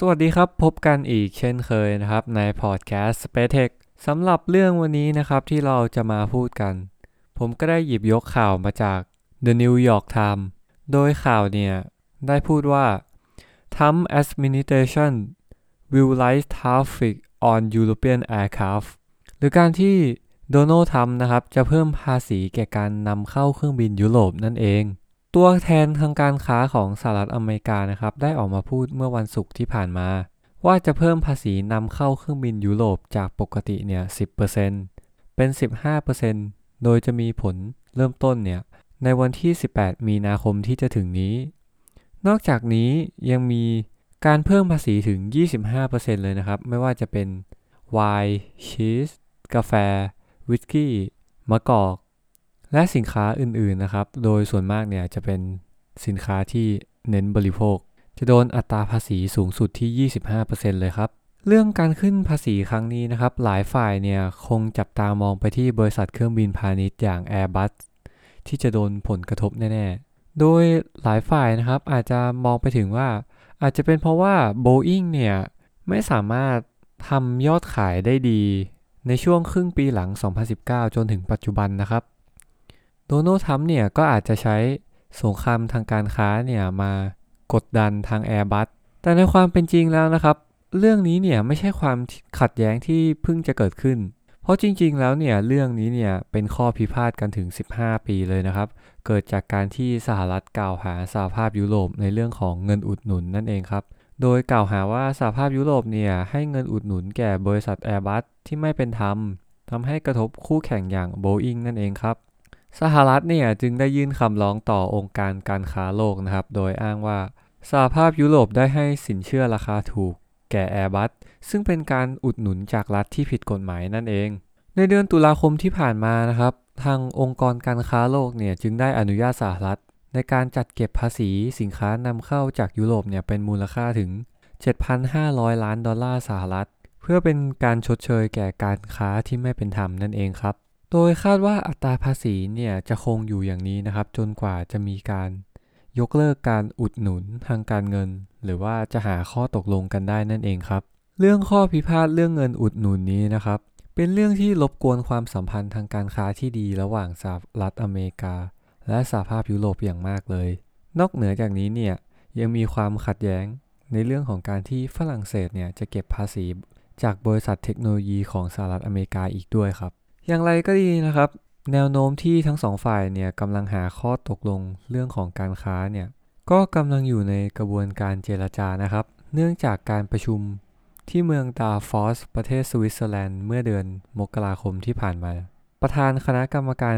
สวัสดีครับพบกันอีกเช่นเคยนะครับ ในพอดแคสต์ Space Tech สำหรับเรื่องวันนี้นะครับที่เราจะมาพูดกัน ผมก็ได้หยิบยกข่าวมาจาก The New York Times โดยข่าวเนี่ย ได้พูดว่า Trump administration will rise traffic on European aircraft หรือการที่โดนัลด์ทรัมป์นะครับ จะเพิ่มภาษีแก่การนำเข้าเครื่องบินยุโรปนั่นเอง ตัวแทนทางการค้าของสหรัฐอเมริกานะครับ ได้ออกมาพูดเมื่อวันศุกร์ที่ผ่านมา ว่าจะเพิ่มภาษีนำเข้าเครื่องบินยุโรปจากปกติเนี่ย 10%เป็น 15%โดยจะมีผลเริ่มต้นเนี่ย ในวันที่ 18 มีนาคมที่จะถึงนี้ นอกจากนี้ยังมีการเพิ่มภาษีถึง 25%เลยนะครับ ไม่ว่าจะเป็นไวน์ชีสกาแฟ วิสกี้มะกอก และสินค้าอื่นๆนะครับ โดยส่วนมากเนี่ยจะเป็นสินค้าที่เน้นบริโภค จะโดนอัตราภาษีสูงสุดที่ 25%เลยครับเรื่องการขึ้นภาษีครั้งนี้นะครับ หลายฝ่ายเนี่ยคงจับตามองไปที่บริษัทเครื่องบินพาณิชย์อย่าง Airbus ที่จะโดนผลกระทบแน่ ๆ โดยหลายฝ่ายนะครับอาจจะมองไปถึงว่า อาจจะเป็นเพราะว่า Boeing เนี่ย ไม่สามารถทำยอดขายได้ดี ในช่วงครึ่งปีหลัง 2019 จนถึงปัจจุบันนะครับ โดนัลด์ทรัมป์เนี่ยก็อาจจะใช้สงครามทางการค้าเนี่ยมากดดันทาง Airbus แต่ในความเป็นจริงแล้วนะครับ เรื่องนี้เนี่ยไม่ใช่ความขัดแย้งที่เพิ่งจะเกิดขึ้น เพราะจริงๆแล้วเนี่ยเรื่องนี้เนี่ยเป็นข้อพิพาทกันถึง 15 ปีเลยนะครับ เกิดจากการที่สหรัฐกล่าวหาสหภาพยุโรปในเรื่องของเงินอุดหนุนนั่นเองครับ โดยกล่าวหาว่าสหภาพยุโรปเนี่ยให้เงินอุดหนุนแก่บริษัท Airbus ที่ไม่เป็นธรรมทำให้กระทบคู่แข่งอย่าง Boeing นั่นเองครับ สหรัฐเนี่ยจึงได้ยื่นคำร้องต่อองค์การการค้าโลกนะครับ โดยอ้างว่าสหภาพยุโรปได้ให้สินเชื่อราคาถูก แก่ Airbus ซึ่งเป็นการอุดหนุนจากรัฐที่ผิดกฎหมายนั่นเอง ในเดือนตุลาคมที่ผ่านมานะครับ ทางองค์กรการค้าโลกเนี่ยจึงได้อนุญาตสหรัฐ ในการจัดเก็บภาษีสินค้านำเข้าจากยุโรปเนี่ยเป็นมูลค่าถึง 7,500 ล้านดอลลาร์สหรัฐ เพื่อเป็นการชดเชยแก่การค้าที่ไม่เป็นธรรมนั่นเองครับ โดยคาดว่าอัตราภาษีเนี่ยจะคงอยู่อย่างนี้นะครับ จนกว่าจะมีการยกเลิกการอุดหนุนทางการเงิน หรือว่าจะหาข้อตกลงกันได้นั่นเองครับ เรื่องข้อพิพาทเรื่องเงินอุดหนุนนี้นะครับ เป็นเรื่องที่รบกวนความสัมพันธ์ทางการค้าที่ดีระหว่างสหรัฐอเมริกา และสหภาพยุโรปอย่างมากเลย นอกเหนือจากนี้เนี่ยยังมีความขัดแย้งในเรื่องของการที่ฝรั่งเศสเนี่ยจะเก็บภาษีจากบริษัทเทคโนโลยีของสหรัฐอเมริกาอีกด้วยครับ อย่างไรก็ดีนะครับ แนวโน้มที่ทั้งสองฝ่ายเนี่ยกำลังหาข้อตกลงเรื่องของการค้าเนี่ยก็กำลังอยู่ในกระบวนการเจรจานะครับ เนื่องจากการประชุมที่เมืองดาฟอสประเทศสวิตเซอร์แลนด์เมื่อเดือนมกราคมที่ผ่านมา ประธานคณะกรรมการ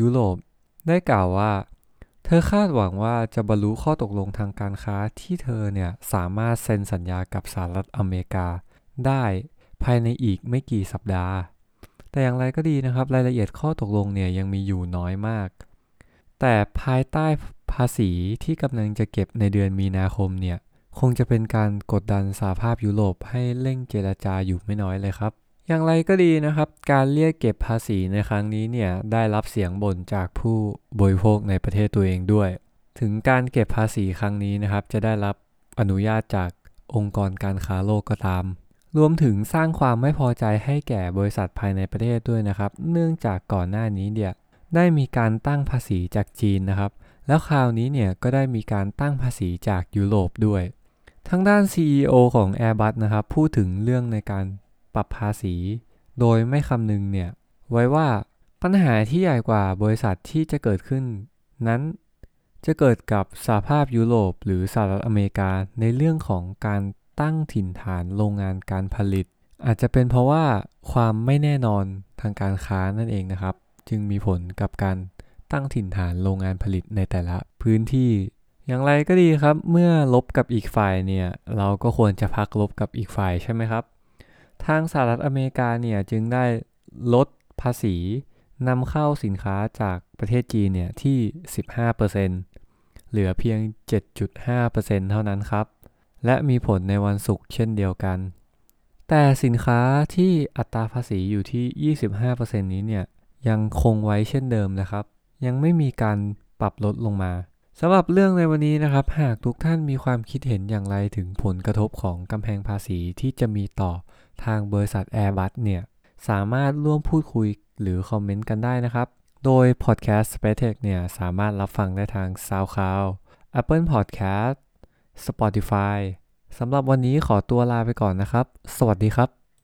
ยุโรปได้กล่าวว่า เธอคาดหวังว่าจะบรรลุข้อตกลงทางการค้าที่เธอเนี่ยสามารถเซ็นสัญญากับสหรัฐอเมริกา ได้ภายในอีกไม่กี่สัปดาห์ แต่อย่างไรก็ดีนะครับ รายละเอียดข้อตกลงเนี่ยยังมีอยู่น้อยมาก แต่ภายใต้ภาษีที่กำลังจะเก็บในเดือนมีนาคมเนี่ยคงจะเป็นการกดดันสหภาพยุโรปให้เร่งเจรจาอยู่ไม่น้อยเลยครับอย่างไรก็ดีนะครับ การเรียกเก็บภาษีในครั้งนี้เนี่ยได้รับเสียงบ่นจากผู้บริโภคในประเทศตัวเองด้วย ถึงการเก็บภาษีครั้งนี้นะครับ จะได้รับอนุญาตจากองค์กรการค้าโลกก็ตาม รวมถึงสร้างความไม่พอใจให้แก่บริษัทภายในประเทศด้วยนะครับ เนื่องจากก่อนหน้านี้เนี่ยได้มีการตั้งภาษีจากจีนนะครับ แล้วคราวนี้เนี่ยก็ได้มีการตั้งภาษีจากยุโรปด้วย ทางด้าน CEO ของ Airbus นะครับพูดถึงเรื่องในการปรับภาษี โดยไม่คำนึงเนี่ยไว้ว่าปัญหาที่ใหญ่กว่าบริษัทที่จะเกิดขึ้น นั้นจะเกิดกับสหภาพยุโรปหรือสหรัฐอเมริกาในเรื่องของการ ตั้งถิ่นฐานโรงงานการผลิต อาจจะเป็นเพราะว่าความไม่แน่นอนทางการค้านั่นเองนะครับ จึงมีผลกับการตั้งถิ่นฐานโรงงานผลิตในแต่ละพื้นที่ อย่างไรก็ดีครับ เมื่อลบกับอีกฝ่ายเนี่ย เราก็ควรจะพักลบกับอีกฝ่ายใช่ไหมครับ ทางสหรัฐอเมริกาเนี่ยจึงได้ลดภาษีนำเข้าสินค้าจากประเทศจีนเนี่ยที่ 15%เหลือเพียง 7.5%เท่านั้นครับ และมีผลในวันศุกร์เช่นเดียวกัน แต่สินค้าที่อัตราภาษีอยู่ที่ 25%นี้เนี่ยยังคงไว้เช่นเดิมนะครับ ยังไม่มีการปรับลดลงมาสำหรับเรื่องในวันนี้นะครับ หากทุกท่านมีความคิดเห็นอย่างไรถึงผลกระทบของกำแพงภาษีที่จะมีต่อทางบริษัท Airbus เนี่ยสามารถร่วมพูดคุยหรือคอมเมนต์กันได้นะครับ โดย Podcast Space Tech เนี่ยสามารถรับฟังได้ทาง SoundCloud Apple Podcast Spotify สำหรับวันนี้ขอตัวลาไปก่อนนะครับ สวัสดีครับ